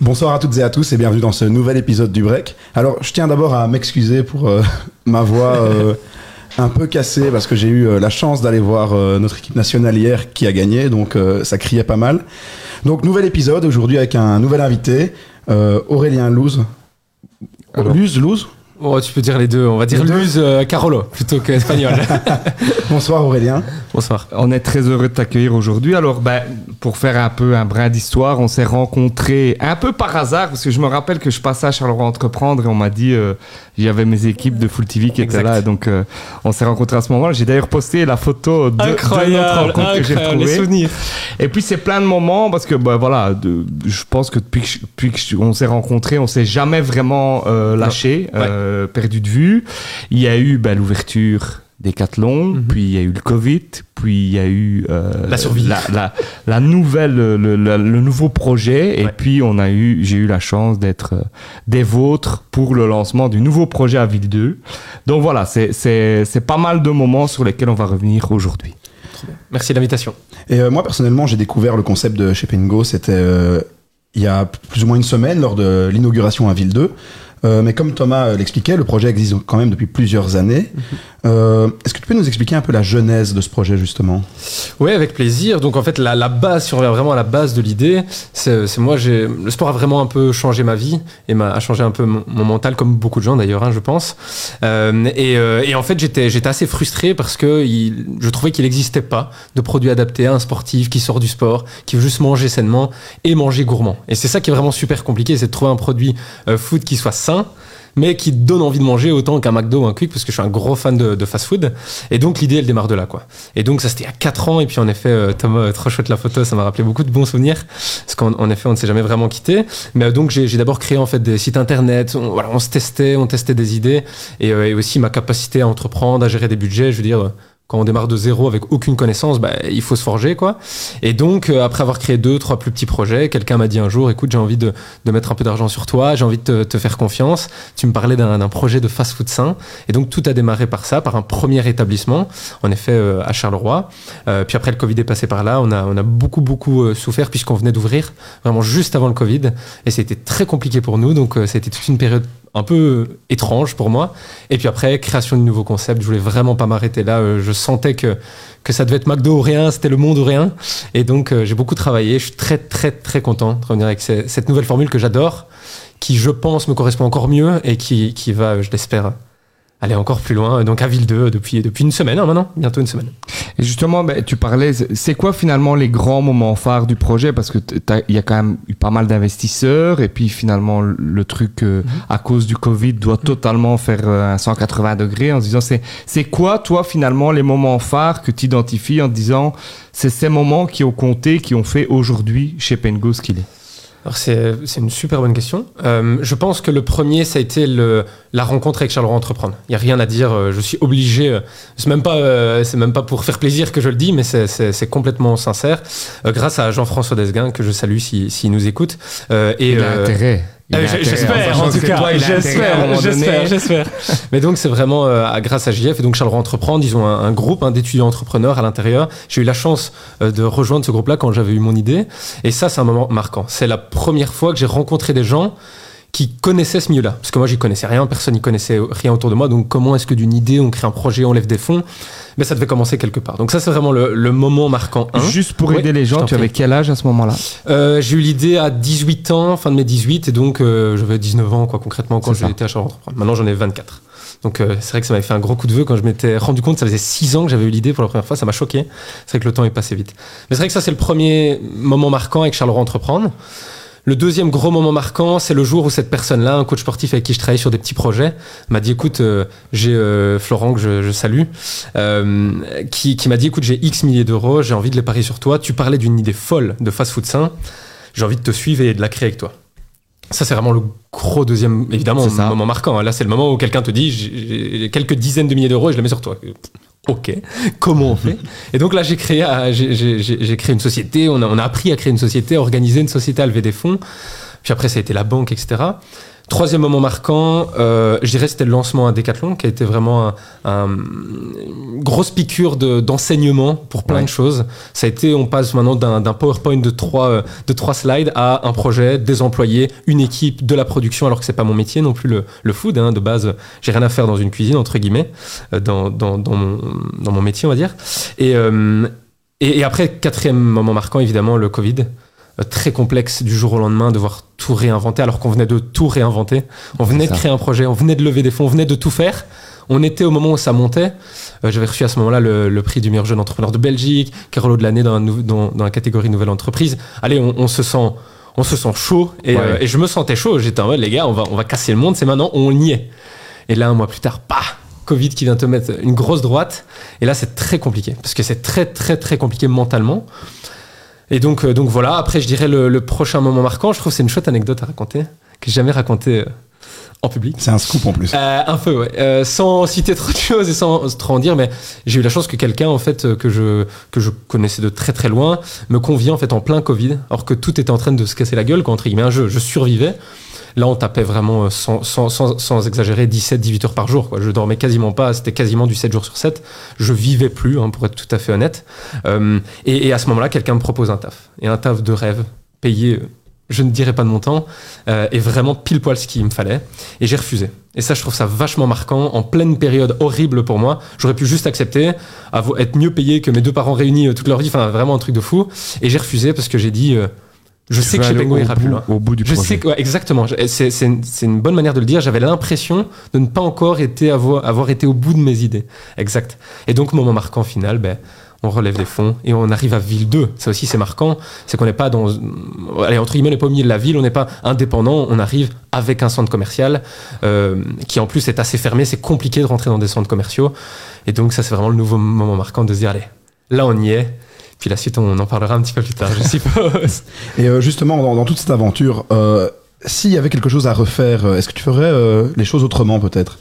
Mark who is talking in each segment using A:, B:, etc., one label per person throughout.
A: Bonsoir à toutes et à tous et bienvenue dans ce nouvel épisode du Break. Alors, je tiens d'abord à m'excuser pour euh, ma voix euh, un peu cassée parce que j'ai eu euh, la chance d'aller voir notre équipe nationale hier qui a gagné, donc ça criait pas mal. Donc, nouvel épisode aujourd'hui avec un nouvel invité, Aurélien Louz. Luz, Louz
B: Oh, tu peux dire les deux. On va dire Luz euh, Carolo plutôt qu'espagnol.
A: Bonsoir Aurélien.
C: Bonsoir. On est très heureux de t'accueillir aujourd'hui. Alors, ben, pour faire un peu un brin d'histoire, on s'est rencontrés un peu par hasard parce que je me rappelle que je passais à Charleroi Entreprendre et on m'a dit euh, il y avait mes équipes de Full TV qui étaient là. Donc, euh, on s'est rencontrés à ce moment-là. J'ai d'ailleurs posté la photo de,
B: incroyable, notre rencontre que j'ai retrouvée. Les souvenirs.
C: Et puis, c'est plein de moments parce que, ben, voilà, de, je pense que depuis, qu'on s'est rencontrés, on s'est jamais vraiment lâché. Euh, perdu de vue. Il y a eu bah, l'ouverture des mm puis il y a eu le Covid, puis il y a eu
B: euh, la survie,
C: la, nouvelle, le, nouveau projet, et puis on a eu, j'ai eu la chance d'être euh, des vôtres pour le lancement du nouveau projet à Ville 2. Donc voilà, c'est pas mal de moments sur lesquels on va revenir aujourd'hui.
B: Merci de l'invitation.
A: Et moi personnellement, j'ai découvert le concept de Shape Go, c'était il y a plus ou moins une semaine lors de l'inauguration à Ville 2. Euh, mais comme Thomas euh, l'expliquait, le projet existe quand même depuis plusieurs années. Mhm. Euh, est-ce que tu peux nous expliquer un peu la genèse de ce projet justement?
B: Oui, avec plaisir. Donc en fait, la, base, si on revient vraiment à la base de l'idée, c'est moi, le sport a vraiment un peu changé ma vie et m'a a changé un peu mon, mental, comme beaucoup de gens d'ailleurs, hein, je pense. et, en fait, j'étais j'étais assez frustré parce que je trouvais qu'il n'existait pas de produit adapté à un sportif qui sort du sport, qui veut juste manger sainement et manger gourmand. Et c'est ça qui est vraiment super compliqué, c'est de trouver un produit food qui soit sain mais qui donne envie de manger autant qu'un McDo ou un Quick, parce que je suis un gros fan de, fast-food. Et donc l'idée, elle démarre de là, quoi. Et donc ça, c'était a 4 ans. Et puis en effet, euh, Thomas, euh, trop chouette la photo, ça m'a rappelé beaucoup de bons souvenirs, parce qu'en effet, on ne s'est jamais vraiment quitté. Mais euh, donc j'ai d'abord créé en fait des sites internet. On, on se testait, on testait des idées, et aussi ma capacité à entreprendre, à gérer des budgets. Je veux dire quand on démarre de zéro avec aucune connaissance, bah, il faut se forger, quoi. Et donc, euh, après avoir créé deux, trois plus petits projets, quelqu'un m'a dit un jour, écoute, j'ai envie de, mettre un peu d'argent sur toi, j'ai envie de te, faire confiance. Tu me parlais d'un projet de fast-food sain. Et donc, tout a démarré par ça, par un premier établissement, en effet, euh, à Charleroi. Euh, puis après, le Covid est passé par là. On a, on a beaucoup, beaucoup souffert puisqu'on venait d'ouvrir, vraiment juste avant le Covid. Et c'était très compliqué pour nous. Donc, c'était toute une période un peu étrange pour moi. Et puis après, création de nouveaux concepts. Je voulais vraiment pas m'arrêter là. Euh, je sentais que, ça devait être McDo ou rien, c'était le monde ou rien. Et donc, euh, j'ai beaucoup travaillé. Je suis très, très, très content de revenir avec cette nouvelle formule que j'adore, qui, je pense, me correspond encore mieux et qui va, je l'espère, aller encore plus loin. Donc à Ville 2 depuis, depuis une semaine hein, maintenant, bientôt une semaine.
C: Et justement, ben, tu parlais, c'est quoi finalement les grands moments phares du projet? Parce qu'il y a quand même eu pas mal d'investisseurs et puis finalement le truc euh, mhm. à cause du Covid doit totalement faire euh, un 180 degrés en se disant c'est quoi toi finalement les moments phares que tu identifies en disant c'est ces moments qui ont compté, qui ont fait aujourd'hui chez Pengo ce qu'il est?
B: Alors c'est, une super bonne question. Euh, je pense que le premier, ça a été le, la rencontre avec Charleroi Entreprendre. Il n'y a rien à dire, euh, je suis obligé, euh, c'est même, pas, c'est même pas pour faire plaisir que je le dis, mais c'est, complètement sincère. grâce à Jean-François Desguin, que je salue s'il si, nous écoute.
C: et, Il a intérêt.
B: Ah, j'espère, en tout cas. J'espère, j'espère, j'espère. Mais donc, c'est vraiment euh, grâce à JF et donc Charleroi Entreprendre. Ils ont un, groupe hein, d'étudiants entrepreneurs à l'intérieur. J'ai eu la chance euh, de rejoindre ce groupe-là quand j'avais eu mon idée. Et ça, c'est un moment marquant. C'est la première fois que j'ai rencontré des gens qui connaissaient ce milieu-là. Parce que moi, j'y connaissais rien, personne n'y connaissait rien autour de moi. Donc, comment est-ce que d'une idée, on crée un projet, on lève des fonds Mais ça devait commencer quelque part. Donc, ça, c'est vraiment le, moment marquant.
C: Juste pour aider les gens, tu avais quel âge à ce moment-là?
B: Euh, J'ai eu l'idée à 18 ans, fin de mes 18, et donc euh, j'avais 19 ans, quoi, concrètement, quand j'étais à Charles Maintenant, j'en ai 24. Donc euh, c'est vrai que ça m'avait fait un gros coup de vœu quand je m'étais rendu compte, ça faisait 6 ans que j'avais eu l'idée pour la première fois, ça m'a choqué. C'est vrai que le temps est passé vite. Mais c'est vrai que ça c'est le premier moment marquant avec Charleroi Entreprendre. Le deuxième gros moment marquant, c'est le jour où cette personne-là, un coach sportif avec qui je travaille sur des petits projets, m'a dit écoute, euh, j'ai euh, Florent que je, salue, euh, qui, m'a dit écoute, j'ai X milliers d'euros, j'ai envie de les parier sur toi. Tu parlais d'une idée folle de fast-food sain, j'ai envie de te suivre et de la créer avec toi. Ça, c'est vraiment le gros deuxième, évidemment, moment marquant. Hein. Là, c'est le moment où quelqu'un te dit j'ai quelques dizaines de milliers d'euros et je les mets sur toi. Ok, comment on fait? Et donc là, j'ai créé, euh, j'ai créé une société, on a, on a appris à créer une société, à organiser une société, à lever des fonds. Puis après, ça a été la banque, etc. Troisième moment marquant, euh, je dirais c'était le lancement à Decathlon, qui a été vraiment un, un- une grosse piqûre de- d'enseignement pour plein
C: Ouais.
B: de choses. Ça a été, on passe maintenant d'un PowerPoint de trois, euh, de trois slides à un projet, des employés, une équipe, de la production, alors que c'est pas mon métier non plus le, le food. hein. de base, j'ai rien à faire dans une cuisine entre guillemets, euh, dans, dans, dans, mon, dans mon métier on va dire. Et, euh, et, et après, quatrième moment marquant, évidemment, le Covid. Euh, Très complexe du jour au lendemain, devoir tout réinventer alors qu'on venait de tout réinventer. On venait de créer un projet, on venait de lever des fonds, on venait de tout faire. On était au moment où ça montait. Euh, J'avais reçu à ce moment-là le, le prix du meilleur jeune entrepreneur de Belgique, Carolo de l'année dans, la nou- dans, dans la catégorie nouvelle entreprise. Allez, on, on se sent, on se sent chaud et,
C: Ouais.
B: euh, et je me sentais chaud. J'étais en mode les gars, on va, on va casser le monde. C'est maintenant, on y est. Et là, un mois plus tard, bah, Covid qui vient te mettre une grosse droite. Et là, c'est très compliqué parce que c'est très, très, très compliqué mentalement. Et donc, euh, donc voilà. Après, je dirais le, le prochain moment marquant. Je trouve que c'est une chouette anecdote à raconter que j'ai jamais raconté euh, en public.
A: C'est un scoop en plus.
B: Euh, un peu, ouais. Euh, sans citer trop de choses et sans trop en dire, mais j'ai eu la chance que quelqu'un, en fait, que je, que je connaissais de très très loin, me convie en fait en plein Covid, alors que tout était en train de se casser la gueule, quand entre guillemets, un jeu, je survivais. Là, on tapait vraiment, euh, sans, exagérer, 17-18 heures par jour. Je dormais quasiment pas, c'était quasiment du 7 jours sur 7. Je vivais plus, hein, pour être tout à fait honnête. Euh, et, à ce moment-là, quelqu'un me propose un taf. Et un taf de rêve, payé, euh, je ne dirais pas de montant, euh, et vraiment pile poil ce qu'il me fallait. Et j'ai refusé. Et ça, je trouve ça vachement marquant. En pleine période horrible pour moi, j'aurais pu juste accepter, être mieux payé que mes deux parents réunis toute leur vie. Enfin, vraiment un truc de fou. Et j'ai refusé parce que j'ai dit, je
C: Tu
B: sais que chez
C: aller
B: Pengo
C: au
B: ira plus
C: bout-
B: loin.
C: Au bout du
B: Je
C: projet.
B: sais que, ouais, exactement. C'est une, c'est une bonne manière de le dire. J'avais l'impression de ne pas encore été avoir, avoir été au bout de mes idées. Exact. Et donc, moment marquant final, ben, on relève des fonds et on arrive à ville 2. Ça aussi, c'est marquant. C'est qu'on n'est pas dans. Allez, entre guillemets, on n'est pas au milieu de la ville, on n'est pas indépendant. On arrive avec un centre commercial euh, qui, en plus, est assez fermé. C'est compliqué de rentrer dans des centres commerciaux. Et donc, ça, c'est vraiment le nouveau moment marquant de se dire, allez, là, on y est. Puis la suite, on en parlera un petit peu plus tard, je suppose.
A: Et euh, justement, dans, dans toute cette aventure, euh, s'il y avait quelque chose à refaire, euh, est-ce que tu ferais euh, les choses autrement peut-être?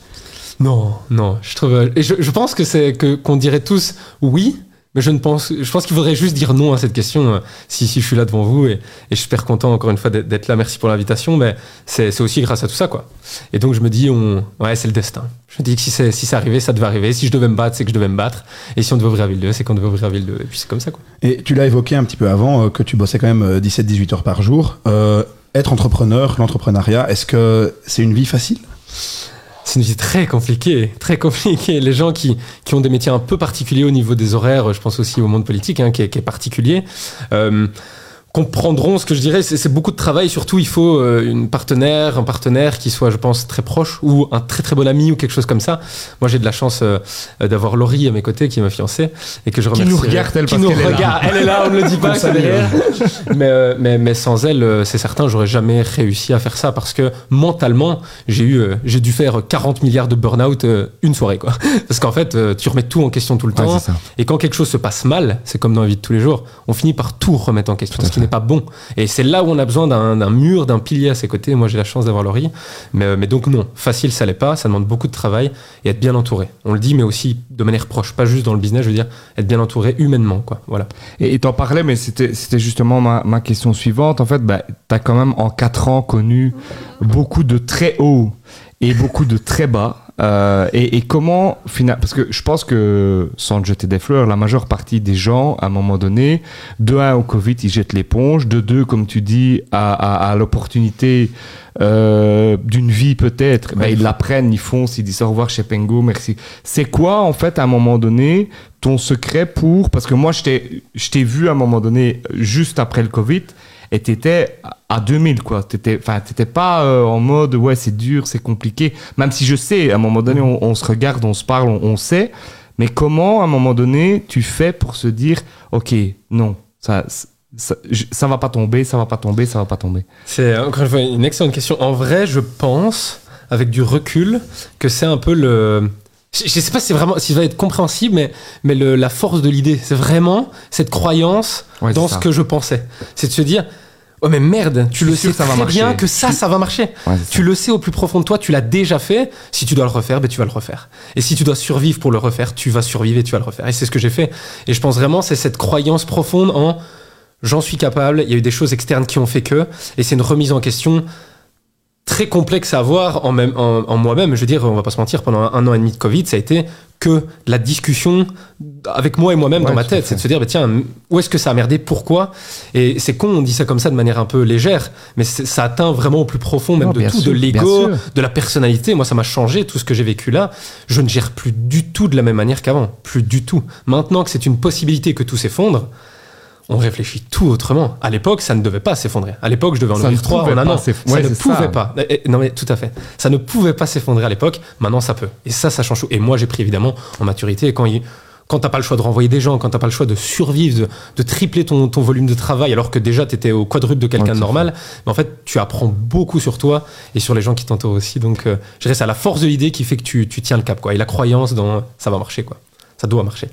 B: Non, non, je trouve. Et je, je pense que c'est que qu'on dirait tous oui, mais je ne pense. Je pense qu'il faudrait juste dire non à cette question. euh, Si, si je suis là devant vous et, je suis super content encore une fois d'être là. Merci pour l'invitation, mais c'est aussi grâce à tout ça, quoi. Et donc je me dis, on, ouais, c'est le destin. Je me dis que si c'est si ça devait arriver. Si je devais me battre, c'est que je devais me battre. Et si on devait ouvrir à ville 2, c'est qu'on devait ouvrir à ville 2. Et puis c'est comme ça, quoi.
A: Et tu l'as évoqué un petit peu avant, euh, que tu bossais quand même euh, 17-18 heures par jour. Euh, être entrepreneur, l'entrepreneuriat, est-ce que c'est une vie facile?
B: C'est une vie très compliquée, très compliquée. Les gens qui, qui ont des métiers un peu particuliers au niveau des horaires, je pense aussi au monde politique, hein, qui, est, qui est particulier, euh, comprendront ce que je dirais. C'est beaucoup de travail. Surtout, il faut euh, une partenaire, un partenaire qui soit, je pense, très proche ou un très très bon ami ou quelque chose comme ça. Moi, j'ai de la chance euh, d'avoir Laurie à mes côtés, qui est ma fiancée, et que je
C: Qui
B: remercie.
C: nous regarde, elle,
B: qui
C: parce
B: nous
C: qu'elle est là.
B: regarde. Elle est là, on ne le dit pas, c'est derrière. mais, euh, mais, mais sans elle, c'est certain, j'aurais jamais réussi à faire ça parce que mentalement, j'ai eu, euh, j'ai dû faire 40 milliards de burn-out une soirée, quoi. Parce qu'en fait, tu remets tout en question tout le
C: Ouais,
B: temps. et quand quelque chose se passe mal, c'est comme dans la vie de tous les jours, on finit par tout remettre en question,
C: Tout
B: ce n'est pas bon. Et c'est là où on a besoin d'un mur, d'un pilier à ses côtés. Moi, j'ai la chance d'avoir Laurie. Mais, euh, mais donc, non, facile, ça l'est pas. Ça demande beaucoup de travail et être bien entouré. On le dit, mais aussi de manière proche, pas juste dans le business, je veux dire, être bien entouré humainement, quoi. Voilà.
C: Et t'en parlais, mais c'était justement ma, ma question suivante. En fait, bah, t'as quand même en quatre ans connu beaucoup de très hauts et beaucoup de très bas. Euh, et, comment, parce que je pense que, sans te jeter des fleurs, la majeure partie des gens, à un moment donné, de un au Covid, ils jettent l'éponge, de deux, comme tu dis, à, l'opportunité euh, d'une vie peut-être,
B: Ouais.
C: ils la prennent, ils foncent, ils disent au revoir chez Pengo, merci. C'est quoi, en fait, à un moment donné, ton secret pour parce que moi je t'ai vu à un moment donné juste après le Covid et t'étais à 2000 quoi t'étais enfin t'étais pas euh, en mode ouais c'est dur c'est compliqué même si je sais à un moment donné on, se regarde on se parle on, sait mais comment à un moment donné tu fais pour se dire ok non ça ça, ça va pas tomber ça va pas tomber ça va pas tomber?
B: C'est encore une fois une excellente question. En vrai, je pense, avec du recul, que c'est un peu le. Je sais pas si c'est vraiment, si ça va être compréhensible, mais, mais le- la force de l'idée, c'est vraiment cette croyance
C: Ouais,
B: dans ce que je pensais. C'est de se dire, oh mais merde, tu le sais
C: ça va
B: très
C: marcher.
B: bien que ça, ça va marcher.
C: Ouais, c'est ça.
B: Tu le sais au plus profond de toi, tu l'as déjà fait. Si tu dois le refaire, ben, tu vas le refaire. Et si tu dois survivre pour le refaire, tu vas survivre et tu vas le refaire. Et c'est ce que j'ai fait. Et je pense vraiment, c'est cette croyance profonde en j'en suis capable. Il y a eu des choses externes qui ont fait que. Et c'est une remise en question très complexe à voir en, même, en, en moi-même. Je veux dire, on va pas se mentir, pendant un, un an et demi de Covid, ça a été que la discussion avec moi et moi-même
C: Ouais,
B: dans ma tête. C'est de se dire, bah, tiens, où est-ce que ça a merdé Pourquoi? Et c'est con, on dit ça comme ça de manière un peu légère, mais ça atteint vraiment au plus profond, même
C: Non,
B: de tout,
C: sûr,
B: de l'ego, de la personnalité. Moi, ça m'a changé, tout ce que j'ai vécu là. Je ne gère plus du tout de la même manière qu'avant. Plus du tout. Maintenant que c'est une possibilité que tout s'effondre, on réfléchit tout autrement. À l'époque, ça ne devait pas s'effondrer. À l'époque, je devais en
C: Ça
B: ouvrir trois en un an. Ça
C: ouais,
B: ne pouvait
C: ça.
B: pas. Non, mais tout à fait. Ça ne pouvait pas s'effondrer à l'époque. Maintenant, ça peut. Et ça, ça change tout. Et moi, j'ai pris évidemment en maturité. Et quand il. Quand t'as pas le choix de renvoyer des gens, quand t'as pas le choix de survivre, de, de tripler ton, ton volume de travail, alors que déjà t'étais au quadruple de quelqu'un
C: Ouais,
B: de
C: à
B: normal, mais en fait tu apprends beaucoup sur toi et sur les gens qui t'entourent aussi. Donc euh, je dirais c'est la force de l'idée qui fait que tu, tu tiens le cap, quoi. Et la croyance dans ça va marcher, quoi. Ça doit marcher.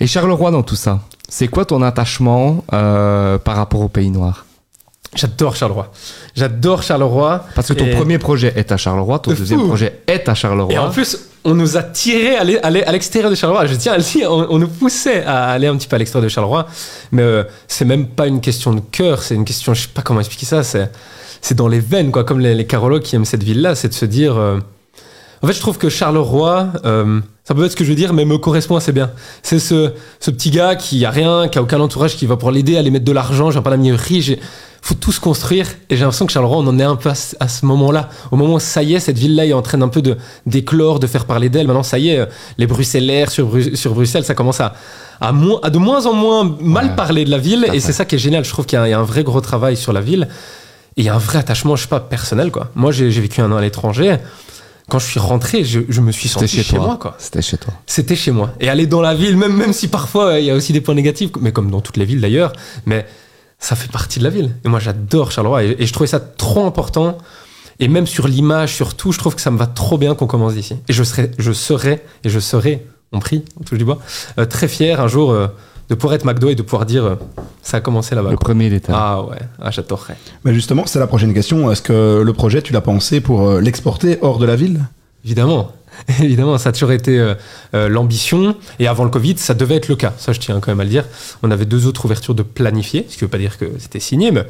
C: Et Charleroi dans tout ça, c'est quoi ton attachement euh, par rapport au Pays Noir?
B: J'adore Charleroi. J'adore Charleroi.
C: Parce que ton
B: Et-
C: premier projet est à Charleroi, ton
B: De
C: deuxième
B: fou.
C: projet est à Charleroi.
B: Et en plus, on nous a tiré à l'e- à l'e- à l'extérieur de Charleroi. Je tiens à le dire, on, on nous poussait à aller un petit peu à l'extérieur de Charleroi. Mais euh, c'est même pas une question de cœur, c'est une question, je sais pas comment expliquer ça, c'est, c'est dans les veines, quoi. Comme les, les Carologues qui aiment cette ville-là, c'est de se dire. euh, En fait, je trouve que Charleroi, euh, ça peut être ce que je veux dire, mais me correspond assez bien. C'est ce, ce petit gars qui a rien, qui a aucun entourage, qui va pour l'aider à aller mettre de l'argent. J'ai pas d'ami riche. Faut tout se construire. Et j'ai l'impression que Charleroi, on en est un peu à, ce- à ce moment-là. Au moment où ça y est, cette ville-là est en train un peu de d'éclore, de faire parler d'elle. Maintenant, ça y est, euh, les Bruxellaires sur, Bru- sur Bruxelles, ça commence à, à, moins, à de moins en moins mal
C: Ouais.
B: parler de la ville. Et c'est ça qui est génial. Je trouve qu'il y, a- il y a un vrai gros travail sur la ville. Et il y a un vrai attachement, je sais pas, personnel, quoi. Moi, j'ai j'ai vécu un an à l'étranger. Quand je suis rentré, je, je me suis
C: C'était
B: senti
C: chez, toi.
B: moi, quoi.
C: C'était chez toi.
B: C'était chez moi. Et aller dans la ville, même, même si parfois euh, il y a aussi des points négatifs, mais comme dans toutes les villes d'ailleurs, mais ça fait partie de la ville. Et moi j'adore Charleroi et, et je trouvais ça trop important. Et même sur l'image, sur tout, je trouve que ça me va trop bien qu'on commence d'ici. Et je serais, je serais, et je serais, on prie, on touche du bois, euh, très fier un jour euh, de pouvoir être McDo et de pouvoir dire euh, ça a commencé là-bas.
C: Le
B: quoi.
C: premier détail.
B: Ah ouais, ah, j'adorerais.
A: Mais justement, c'est la prochaine question. Est-ce que le projet, tu l'as pensé pour euh, l'exporter hors de la ville?
B: Évidemment. Évidemment, ça a toujours été euh, euh, l'ambition. Et avant le Covid, ça devait être le cas. Ça, je tiens quand même à le dire. On avait deux autres ouvertures de planifier, ce qui ne veut pas dire que c'était signé, mais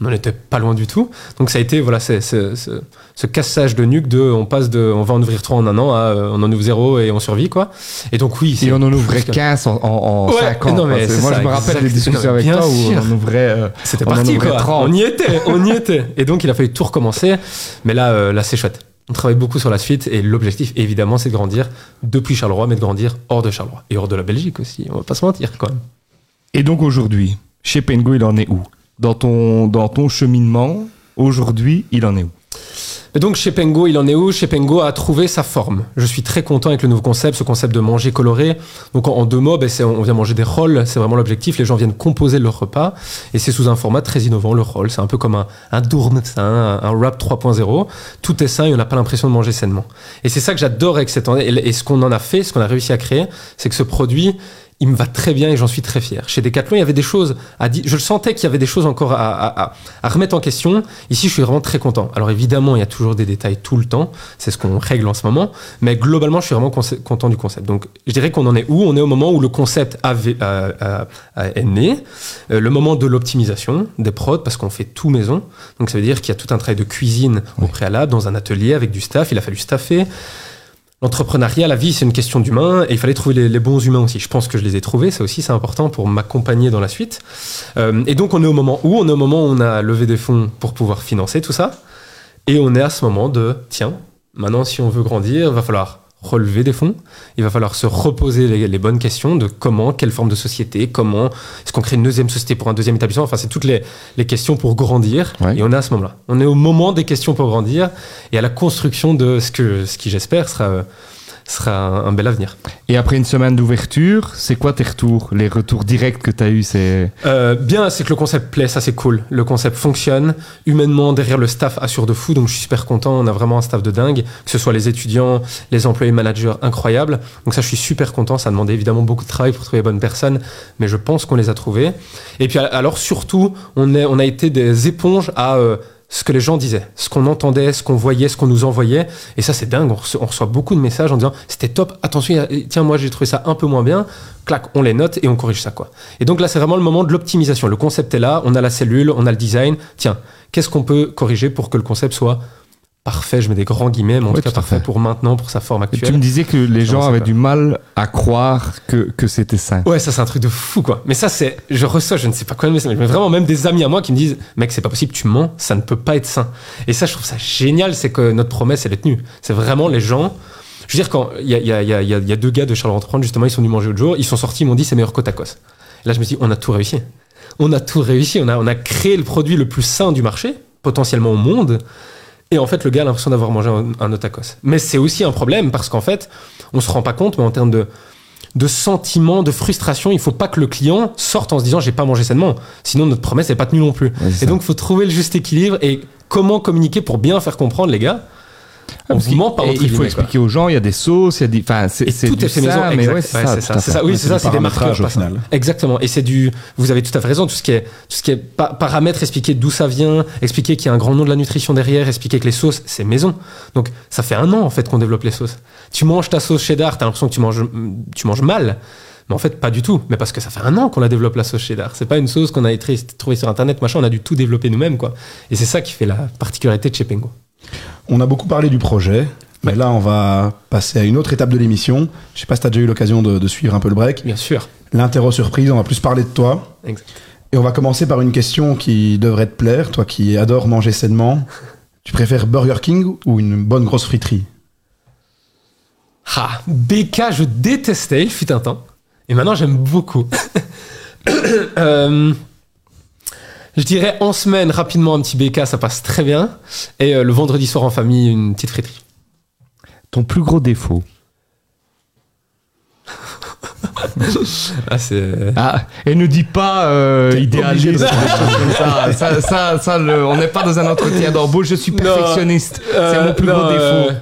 B: on n'en était pas loin du tout. Donc ça a été voilà, ce cassage de nuque de on passe de on va en ouvrir trois en un an à euh, on en ouvre zéro et on survit quoi. Et donc oui,
C: Et on en ouvrait
B: plus que-
C: 15 en, en, en
B: Ouais,
C: 5 ans.
B: non, mais
C: moi,
B: ça,
C: je me rappelle des discussions avec toi où on ouvrait. euh,
B: C'était parti
C: ouvrait
B: quoi.
C: 30.
B: On y était, on y était. Et donc il a fallu tout recommencer. Mais là, euh, là c'est chouette. On travaille beaucoup sur la suite et l'objectif évidemment c'est de grandir depuis Charleroi, mais de grandir hors de Charleroi et hors de la Belgique aussi. On va pas se mentir quand même.
C: Et donc aujourd'hui, chez Pengo, il en est où? Dans ton, dans ton cheminement, aujourd'hui, il en est où?
B: Donc chez Pengo, il en est où? Chez Pengo a trouvé sa forme. Je suis très content avec le nouveau concept, ce concept de manger coloré. Donc en, deux mots, ben, on vient manger des rolls, c'est vraiment l'objectif. Les gens viennent composer leur repas et c'est sous un format très innovant, le roll. C'est un peu comme un, un c'est un, un wrap 3.0. Tout est sain et on n'a pas l'impression de manger sainement. Et c'est ça que j'adore avec cette année. Et ce qu'on en a fait, ce qu'on a réussi à créer, c'est que ce produit, il me va très bien et j'en suis très fier. Chez Decathlon, il y avait des choses à dire. Je le sentais qu'il y avait des choses encore à, à- à- à remettre en question. Ici, je suis vraiment très content. Alors évidemment, il y a toujours des détails tout le temps. C'est ce qu'on règle en ce moment. Mais globalement, je suis vraiment content du concept. Donc, je dirais qu'on en est où? On est au moment où le concept avait, euh, euh, euh, est né. Euh, le moment de l'optimisation des prods, parce qu'on fait tout maison. Donc, ça veut dire qu'il y a tout un travail de cuisine au préalable dans un atelier avec du staff. Il a fallu staffer. L'entrepreneuriat, la vie, c'est une question d'humain et il fallait trouver les, bons humains aussi. Je pense que je les ai trouvés, ça aussi c'est important pour m'accompagner dans la suite. Euh, et donc on est au moment où? On est au moment où on a levé des fonds pour pouvoir financer tout ça. Et on est à ce moment de, tiens, maintenant si on veut grandir, il va falloir relever des fonds, il va falloir se reposer les, les bonnes questions de comment, quelle forme de société, comment, est-ce qu'on crée une deuxième société pour un deuxième établissement, enfin c'est toutes les, les questions pour grandir.
C: Ouais.
B: Et on est à ce moment-là. On est au moment des questions pour grandir et à la construction de ce, que, ce qui j'espère sera, euh, sera un, un bel avenir.
C: Et après une semaine d'ouverture, c'est quoi tes retours Les retours directs que tu as eus, c'est.
B: Euh, bien, c'est que le concept plaît, ça c'est cool. Le concept fonctionne. Humainement, derrière le staff assure de fou, donc je suis super content. On a vraiment un staff de dingue, que ce soit les étudiants, les employés, managers, incroyables. Donc ça, je suis super content. Ça a demandé évidemment beaucoup de travail pour trouver les bonnes personnes, mais je pense qu'on les a trouvées. Et puis alors surtout, on, est, on a été des éponges à euh, ce que les gens disaient, ce qu'on entendait, ce qu'on voyait, ce qu'on nous envoyait. Et ça, c'est dingue. On reçoit, beaucoup de messages en disant c'était top, attention, tiens, moi j'ai trouvé ça un peu moins bien. Clac, on les note et on corrige ça. quoi. Et donc là, c'est vraiment le moment de l'optimisation. Le concept est là, on a la cellule, on a le design. Tiens, qu'est-ce qu'on peut corriger pour que le concept soit parfait, je mets des grands guillemets, mais en tout cas
C: tout à
B: parfait
C: fait.
B: pour maintenant, pour sa forme
C: Et tu me
B: actuelle.
C: disais que les gens avaient
B: va
C: du mal à croire que, que c'était sain.
B: Ouais, ça c'est un truc de fou quoi. Mais ça c'est, je reçois, je ne sais pas quoi mais vraiment même des amis à moi qui me disent, mec c'est pas possible, tu mens, ça ne peut pas être sain. Et ça je trouve ça génial, c'est que notre promesse elle est tenue. C'est vraiment les gens. Je veux dire quand il y a, y, a, y, a, y a- deux gars de Charles Entreprendre justement, ils sont venus manger l'autre jour, ils sont sortis, ils m'ont dit c'est meilleur que tacos. Et là je me dit on a tout réussi. On a tout réussi, on a, on a créé le produit le plus sain du marché, potentiellement au monde. Et en fait, le gars a l'impression d'avoir mangé un, un autre tacos. Mais c'est aussi un problème parce qu'en fait, on se rend pas compte, mais en termes de, de sentiment, de frustration, il faut pas que le client sorte en se disant j'ai pas mangé sainement. Sinon, notre promesse n'est pas tenue non plus.
C: Ouais,
B: Et
C: ça.
B: donc, il faut trouver le juste équilibre et comment communiquer pour bien faire comprendre, les gars.
C: Ah,
B: On vous ment
C: il faut expliquer aux gens, il y a des sauces, il y a des. Enfin, c'est
B: tout est fait maison.
C: mais ouais, c'est ça.
B: c'est. Oui, c'est ça, c'est des marqueurs.
A: au final.
B: Exactement. Et c'est du. Vous avez tout à fait raison. Tout ce qui est, tout ce qui est pa- paramètres, expliquer d'où ça vient, expliquer qu'il y a un grand nom de la nutrition derrière, expliquer que les sauces, c'est maison. Donc, ça fait un an, en fait, qu'on développe les sauces. Tu manges ta sauce cheddar, t'as l'impression que tu manges, tu manges mal. Mais en fait, pas du tout. Mais parce que ça fait un an qu'on la développe, la sauce cheddar. C'est pas une sauce qu'on a trouvée sur Internet, machin. On a dû tout développer nous-mêmes, quoi. Et c'est ça qui fait la particularité de chez Pengo.
A: On a beaucoup parlé du projet, mais
B: Ouais.
A: là, on va passer à une autre étape de l'émission. Je sais pas si tu as déjà eu l'occasion de, de suivre un peu le break.
B: Bien sûr.
A: L'interro surprise, on va plus parler de toi.
B: Exact.
A: Et on va commencer par une question qui devrait te plaire, toi qui adores manger sainement. Tu préfères Burger King ou une bonne grosse friterie?
B: Ah, BK, je détestais, il fut un temps. Et maintenant, j'aime beaucoup. Euh, je dirais en semaine, rapidement, un petit BK, ça passe très bien. Et euh, le vendredi soir en famille, une petite friterie.
C: Ton plus gros défaut.
B: Ah, c'est.
C: Ah, et ne dis pas euh, idéaliste, ça. Ça, ça, ça, le- on n'est pas dans un entretien d'embauche. Je suis perfectionniste. c'est
B: Euh,
C: mon plus
B: non,
C: gros défaut.
B: euh,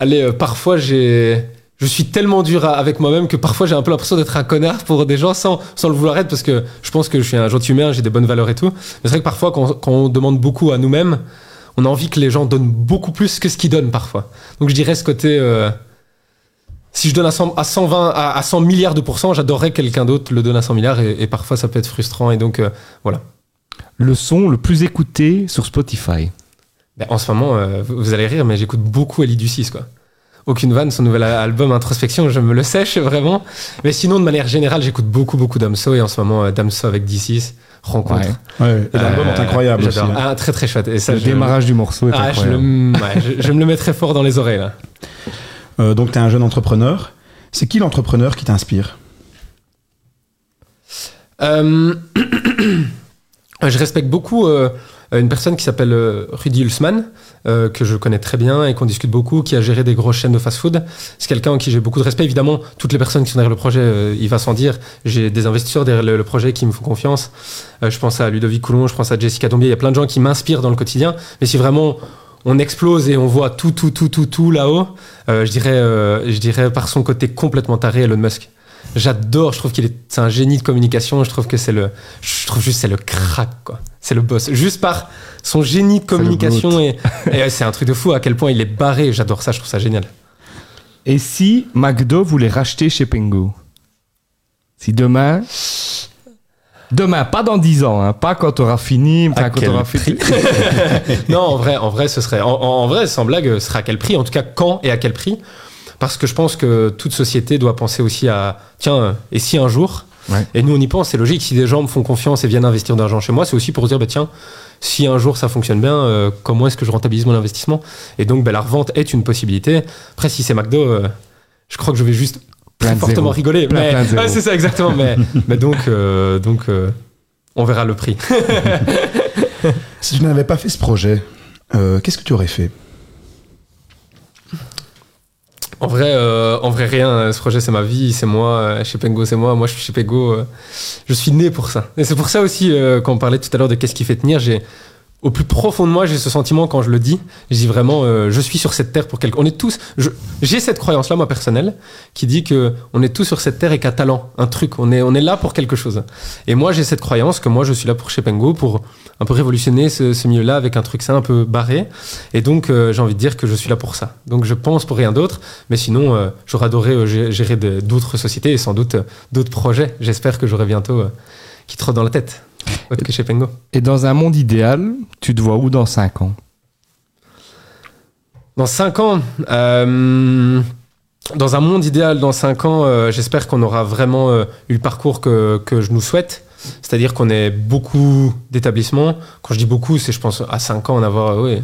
B: allez, euh, parfois, j'ai. Je suis tellement dur avec moi-même que parfois j'ai un peu l'impression d'être un connard pour des gens sans, sans le vouloir être parce que je pense que je suis un gentil humain, j'ai des bonnes valeurs et tout. Mais c'est vrai que parfois quand, quand on demande beaucoup à nous-mêmes, on a envie que les gens donnent beaucoup plus que ce qu'ils donnent parfois. Donc je dirais ce côté... euh, si je donne à, 100, à 120, à, à 100 milliards de pourcents, j'adorerais que quelqu'un d'autre le donne à 100 milliards et, et parfois ça peut être frustrant. Et donc euh, voilà.
C: Le son le plus écouté sur Spotify.
B: Ben, en ce moment, euh, vous vous allez rire, mais j'écoute beaucoup Ellie Ducis, quoi. Aucune vanne, son nouvel album Introspection, je me le sèche vraiment. Mais sinon, de manière générale, j'écoute beaucoup, beaucoup Damso. Et en ce moment, euh, Damso avec D6, rencontre.
C: Ouais.
A: Ouais, et l'album
B: Euh,
A: est incroyable aussi. hein.
B: Ah, très, très chouette. Et ça,
C: le
B: je-
C: démarrage du morceau est
B: Ah, je,
C: incroyable.
B: ouais, je, je me le mets très fort dans les oreilles, là.
A: Euh, donc, tu es un jeune entrepreneur. C'est qui l'entrepreneur qui t'inspire?
B: Euh, je respecte beaucoup euh, une personne qui s'appelle euh, Rudy Hulsmann, euh, que je connais très bien et qu'on discute beaucoup, qui a géré des grosses chaînes de fast-food. C'est quelqu'un en qui j'ai beaucoup de respect. Évidemment, toutes les personnes qui sont derrière le projet, euh, il va sans dire. J'ai des investisseurs derrière le, projet qui me font confiance. Euh, je pense à Ludovic Coulon, je pense à Jessica Dombier. Il y a plein de gens qui m'inspirent dans le quotidien. Mais si vraiment on explose et on voit tout, tout, tout, tout, tout là-haut, euh, je euh, je dirais par son côté complètement taré, Elon Musk. J'adore, je trouve qu'il est, c'est un génie de communication. Je trouve que c'est le, je trouve juste c'est le crack quoi. C'est le boss. Juste par son génie de communication et, c'est un truc de fou à quel point il est barré. J'adore ça, je trouve ça génial.
C: Et si McDo voulait racheter chez Pengo Si demain. Demain, pas dans 10 ans, hein, pas quand tu auras fini,
B: À
C: quand t'auras fait.
B: non, en vrai, en vrai, ce serait, en, en vrai, sans blague, ce serait à quel prix? En tout cas, quand et à quel prix? Parce que je pense que toute société doit penser aussi à, tiens, et si un jour
C: Ouais.
B: Et nous, on y pense, c'est logique. Si des gens me font confiance et viennent investir de l'argent chez moi, c'est aussi pour se dire, bah, tiens, si un jour ça fonctionne bien, euh, comment est-ce que je rentabilise mon investissement? Et donc, bah, la revente est une possibilité. Après, si c'est McDo, euh, je crois que je vais juste
C: Plein
B: très
C: de
B: fortement
C: zéro.
B: rigoler.
C: Plein,
B: mais,
C: plein.
B: Ouais, c'est ça, exactement. mais, mais donc, euh, donc euh, on verra le prix.
A: Si tu n'avais pas fait ce projet, euh, qu'est-ce que tu aurais fait?
B: En vrai, euh, en vrai, rien. Ce projet, c'est ma vie, c'est moi. euh, Chez Pengo, c'est moi. Moi, je suis chez Pengo. euh, je suis né pour ça. Et c'est pour ça aussi, euh, quand on parlait tout à l'heure de qu'est-ce qui fait tenir, j'ai, au plus profond de moi, j'ai ce sentiment quand je le dis. Je dis vraiment, euh, je suis sur cette terre pour quelque. On est tous. j'ai cette croyance-là, moi personnelle, qui dit que on est tous sur cette terre et qu'à talent, un truc. On est, on est là pour quelque chose. Et moi, j'ai cette croyance que moi, je suis là pour chez Pengo pour un peu révolutionner ce, ce milieu-là avec un truc ça un peu barré. Et donc, euh, j'ai envie de dire que je suis là pour ça. Donc, je pense pour rien d'autre. Mais sinon, euh, j'aurais adoré euh, gé- gérer d'autres sociétés et sans doute euh, d'autres projets. J'espère que j'aurai bientôt euh, qui trottent dans la tête.
C: Et dans un monde idéal, tu te vois où dans 5 ans?
B: Dans 5 ans, euh, dans un monde idéal, dans 5 ans, euh, j'espère qu'on aura vraiment euh, eu le parcours que, que je nous souhaite. C'est-à-dire qu'on ait beaucoup d'établissements. Quand je dis beaucoup, c'est je pense à 5 ans en avoir, ouais,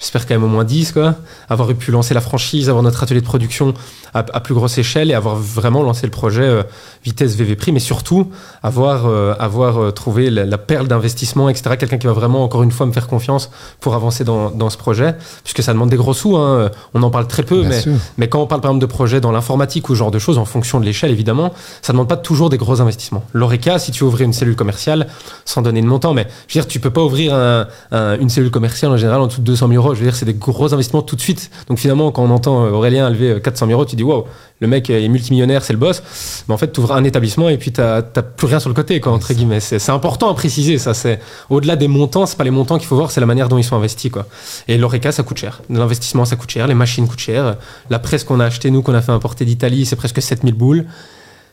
B: j'espère quand même au moins 10, quoi. Avoir pu lancer la franchise, avoir notre atelier de production à, à plus grosse échelle et avoir vraiment lancé le projet euh, vitesse VV prix, mais surtout avoir, euh, avoir euh, trouvé la, la perle d'investissement, etc. Quelqu'un qui va vraiment, encore une fois, me faire confiance pour avancer dans, dans ce projet, puisque ça demande des gros sous. Hein. On en parle très peu, mais, mais quand on parle par exemple de projets dans l'informatique ou ce genre de choses, en fonction de l'échelle évidemment, ça ne demande pas toujours des gros investissements. L'ORECA, si tu ouvrais une cellule commerciale, sans donner de montant, mais je veux dire, tu peux pas ouvrir un- un- une cellule commerciale en général en dessous de 200 000 euros. Je veux dire, c'est des gros investissements tout de suite. Donc finalement, quand on entend euh, Aurélien lever euh, 400 000 euros, tu dis waouh, le mec euh, est multimillionnaire, c'est le boss. Mais en fait, tu ouvres un établissement et puis t'as t'as plus rien sur le côté, quoi, entre guillemets. C'est c'est important à préciser, ça. C'est au-delà des montants, c'est pas les montants qu'il faut voir, c'est la manière dont ils sont investis, quoi. Et l'ORECA, ça coûte cher. L'investissement, ça coûte cher. Les machines coûtent cher. La presse qu'on a acheté, nous, qu'on a fait importer d'Italie, c'est presque 7000 boules.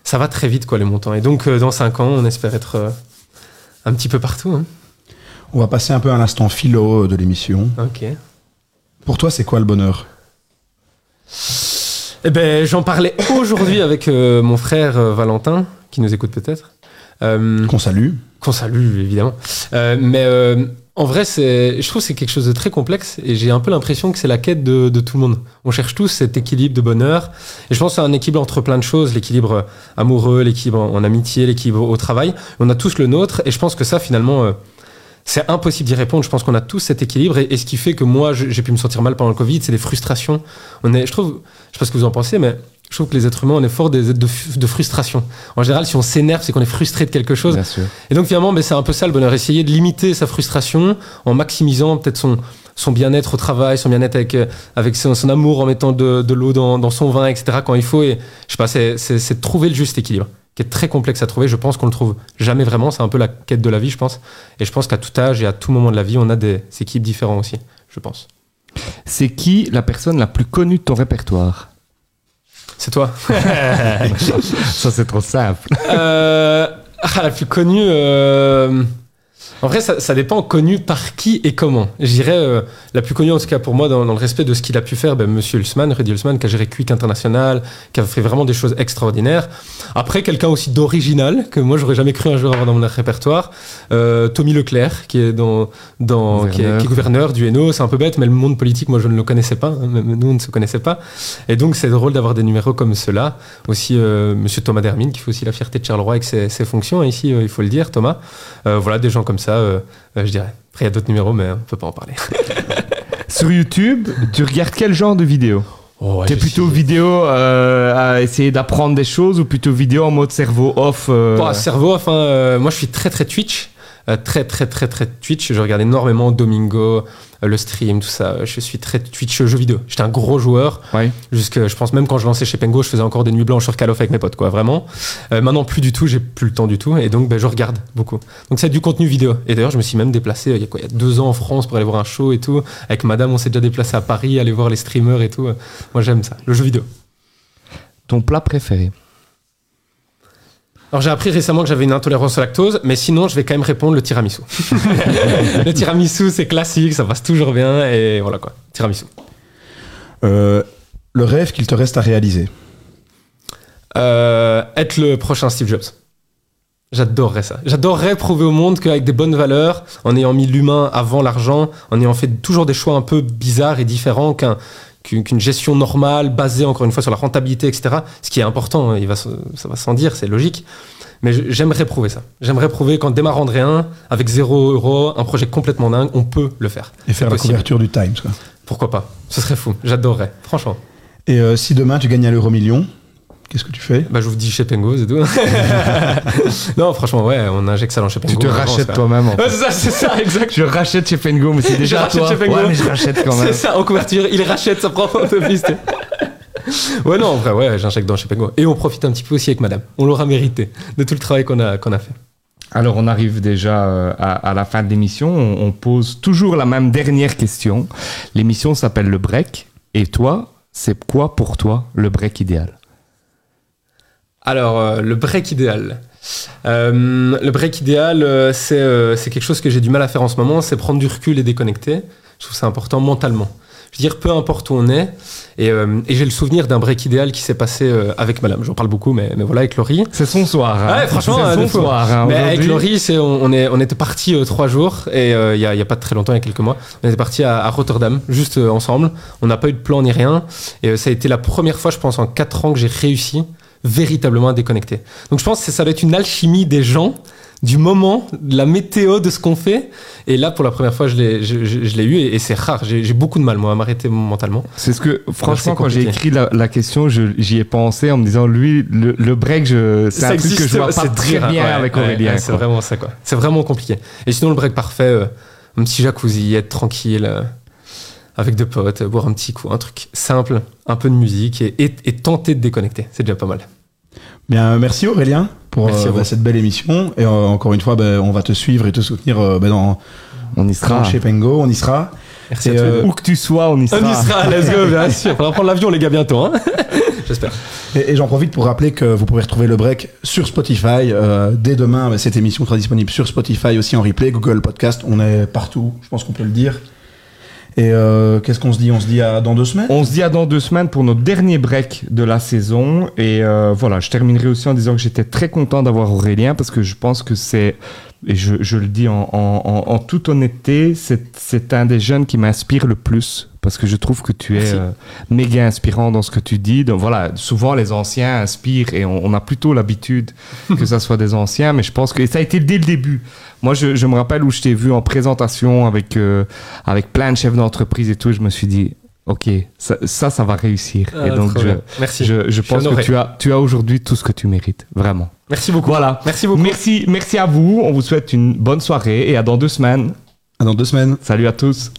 B: Ça va très vite, quoi, les montants. Et donc, euh, dans 5 ans, on espère être un petit peu partout. hein.
A: On va passer un peu à l'instant philo de l'émission.
B: Ok.
A: Pour toi, c'est quoi le bonheur?
B: Eh ben, j'en parlais aujourd'hui avec euh, mon frère euh, Valentin, qui nous écoute peut-être. Euh,
A: Qu'on salue.
B: qu'on salue évidemment. Mais en vrai, c'est, je trouve que c'est quelque chose de très complexe et j'ai un peu l'impression que c'est la quête de, de tout le monde. On cherche tous cet équilibre de bonheur et je pense que c'est un équilibre entre plein de choses, l'équilibre amoureux, l'équilibre en, en amitié, l'équilibre au travail. On a tous le nôtre et je pense que ça finalement. C'est impossible d'y répondre. Je pense qu'on a tous cet équilibre et, et ce qui fait que moi, j'ai pu me sentir mal pendant le Covid, c'est des frustrations. On est, je trouve, je sais pas ce que vous en pensez, mais je trouve que les êtres humains, on est fort des, de, de frustration. En général, si on s'énerve, c'est qu'on est frustré de quelque chose.
C: Bien sûr.
B: Et donc finalement, ben, c'est un peu ça le bonheur, essayer de limiter sa frustration en maximisant peut-être son, son bien-être au travail, son bien-être avec, euh, avec son, son amour, en mettant de, de l'eau dans, dans son vin, etc. quand il faut. Et je sais pas, c'est de trouver le juste équilibre, qui est très complexe à trouver. Je pense qu'on le trouve jamais vraiment. C'est un peu la quête de la vie, je pense. Et je pense qu'à tout âge et à tout moment de la vie, on a des équipes différents aussi, je pense.
C: C'est qui la personne la plus connue de ton répertoire?
B: C'est toi
C: Ça, c'est trop simple.
B: euh, ah, La plus connue. euh, En vrai, ça, ça dépend connu par qui et comment. Je dirais euh, la plus connue, en tout cas pour moi, dans, dans le respect de ce qu'il a pu faire, ben, Monsieur Hulsman, Rudy Hulsman, qui a géré Quick International, qui a fait vraiment des choses extraordinaires. Après, quelqu'un aussi d'original, que moi, j'aurais jamais cru un jour avoir dans mon répertoire, euh, Tommy Leclerc, qui est, dans, dans, qui est,
C: Gouverneur.
B: qui est gouverneur du Hainaut. C'est un peu bête, mais le monde politique, moi, je ne le connaissais pas. hein, même nous, on ne se connaissait pas. Et donc, c'est drôle d'avoir des numéros comme ceux-là. Aussi, euh, Monsieur Thomas Dermine, qui fait aussi la fierté de Charleroi avec ses, ses fonctions, hein, ici, euh, il faut le dire, Thomas. Euh, voilà, des gens comme ça, euh, euh, je dirais. Après, il y a d'autres numéros, mais on peut pas en parler.
C: Sur YouTube, tu regardes quel genre de vidéo
B: Oh,
C: T'es plutôt vidéo euh, à essayer d'apprendre des choses ou plutôt vidéo en mode cerveau off euh,
B: Bon, cerveau, enfin, euh, moi je suis très très Twitch. Euh, très très très très Twitch. Je regarde énormément Domingo, euh, le stream, tout ça. Je suis très Twitch jeux vidéo. J'étais un gros joueur.
C: Ouais.
B: Jusque, je pense même quand je lançais chez Pengo, je faisais encore des nuits blanches sur Call of avec mes potes, quoi, vraiment. Euh, maintenant, plus du tout, j'ai plus le temps du tout. Et donc, ben, je regarde beaucoup. Donc, c'est du contenu vidéo. Et d'ailleurs, je me suis même déplacé, euh, il y a quoi, il y a deux ans en France pour aller voir un show et tout. Avec madame, on s'est déjà déplacé à Paris, aller voir les streamers et tout. Moi, j'aime ça. Le jeu vidéo.
C: Ton plat préféré?
B: Alors j'ai appris récemment que j'avais une intolérance au lactose, mais sinon je vais quand même répondre le tiramisu. le tiramisu c'est classique, ça passe toujours bien et voilà quoi. Tiramisu.
A: Euh, le rêve qu'il te reste à réaliser.
B: Euh, être le prochain Steve Jobs. J'adorerais ça. J'adorerais prouver au monde qu'avec des bonnes valeurs, en ayant mis l'humain avant l'argent, en ayant fait toujours des choix un peu bizarres et différents qu'un- qu'une gestion normale, basée encore une fois sur la rentabilité, etc. Ce qui est important, hein, il va, se- ça va sans dire, c'est logique. Mais j'aimerais prouver ça. J'aimerais prouver qu'en démarrant de rien, avec zéro euro, un projet complètement dingue, on peut le faire.
A: Et faire la
B: possible.
A: couverture du Times. Quoi.
B: Pourquoi pas? Ce serait fou. J'adorerais. Franchement.
A: Et euh, si demain tu gagnes à l'euro million, qu'est-ce que tu fais?
B: Bah, je vous dis chez Pengo, c'est tout. non, franchement, ouais, on injecte ça dans chez Pengo.
C: Tu te rachètes toi-même. en fait.
B: Ouais, c'est ça, c'est ça, exact.
C: Je rachète chez Pengo, mais c'est déjà à
B: rachète
C: toi.
B: chez.
C: Ouais, mais je rachète quand même.
B: C'est ça, en couverture, il rachète sa propre tu sais. ouais, non, en vrai, ouais, j'injecte dans chez Pengo. Et on profite un petit peu aussi avec madame. On l'aura mérité de tout le travail qu'on a, qu'on a fait.
C: Alors, on arrive déjà euh, à, à la fin de l'émission. On, on pose toujours la même dernière question. L'émission s'appelle le break. Et toi, c'est quoi pour toi le break idéal?
B: Alors, euh, le break idéal. Euh, le break idéal, euh, c'est euh, c'est quelque chose que j'ai du mal à faire en ce moment, c'est prendre du recul et déconnecter. Je trouve ça important mentalement. Je veux dire, peu importe où on est. Et, et j'ai le souvenir d'un break idéal qui s'est passé avec madame. J'en parle beaucoup, mais, mais voilà, avec Laurie.
C: C'est son soir. hein.
B: Ouais, franchement,
C: c'est son soir. hein,
B: mais avec. Laurie, c'est, on, on est, on était partis trois jours, et il y, a, a pas très longtemps, il y a quelques mois, on était partis à, à Rotterdam, juste ensemble. On n'a pas eu de plan ni rien. Et ça a été la première fois, je pense, en quatre ans que j'ai réussi véritablement à déconnecter. Donc je pense que ça doit être une alchimie des gens, du moment, de la météo de ce qu'on fait. Et là, pour la première fois, je l'ai, je, je- je l'ai eu, et, et c'est rare. J'ai, j'ai beaucoup de mal, moi, à m'arrêter mentalement.
C: C'est ce que, franchement, quand j'ai écrit la, la question, j'y ai pensé en me disant, lui, le, le break, je, c'est
B: Ça
C: un truc que
B: existe,
C: je vois pas très bien
B: Ouais,
C: avec Aurélien.
B: ouais, c'est vraiment ça, quoi. C'est vraiment compliqué. Et sinon, le break parfait, euh, un petit jacuzzi, être tranquille, euh, avec deux potes, boire un petit coup, un truc simple, un peu de musique et, et- et tenter de déconnecter. C'est déjà pas mal.
A: Bien, merci Aurélien pour
B: Merci
A: euh, bah, cette belle émission. Et euh, encore une fois, bah, on va te suivre et te soutenir euh, bah, dans,
C: On y sera.
A: chez Pengo. On y sera.
B: Merci
A: Et,
B: à
A: euh,
C: Où que tu sois, on y sera.
B: On y sera, let's go, bien sûr. Faudra prendre l'avion, les gars, bientôt. Hein J'espère.
A: Et, et j'en profite pour rappeler que vous pourrez retrouver le break sur Spotify. Euh, dès demain, bah, cette émission sera disponible sur Spotify aussi en replay, Google Podcast. On est partout, je pense qu'on peut le dire. Et euh, qu'est-ce qu'on se dit? On se dit à dans deux semaines?
C: On se dit à dans deux semaines pour notre dernier break de la saison. Et euh, voilà, je terminerai aussi en disant que j'étais très content d'avoir Aurélien parce que je pense que c'est, et je, je le dis en, en- en- en toute honnêteté, c'est, un des jeunes qui m'inspire le plus parce que je trouve que tu es euh, méga inspirant dans ce que tu dis. Donc voilà, souvent les anciens inspirent et on, on a plutôt l'habitude que ça soit des anciens, mais je pense que et ça a été dès le début. Moi, je, je me rappelle où je t'ai vu en présentation avec, euh, avec plein de chefs d'entreprise et tout, je me suis dit, ok, ça, ça, ça va réussir. et
B: Ah,
C: donc,
B: trop
C: je.
B: Merci.
C: je, je pense que tu as, tu as aujourd'hui tout ce que tu mérites, vraiment.
B: Merci beaucoup.
C: Voilà.
B: Merci beaucoup.
C: Merci, merci à vous. On vous souhaite une bonne soirée et à dans deux semaines.
A: À dans deux semaines.
C: Salut à tous.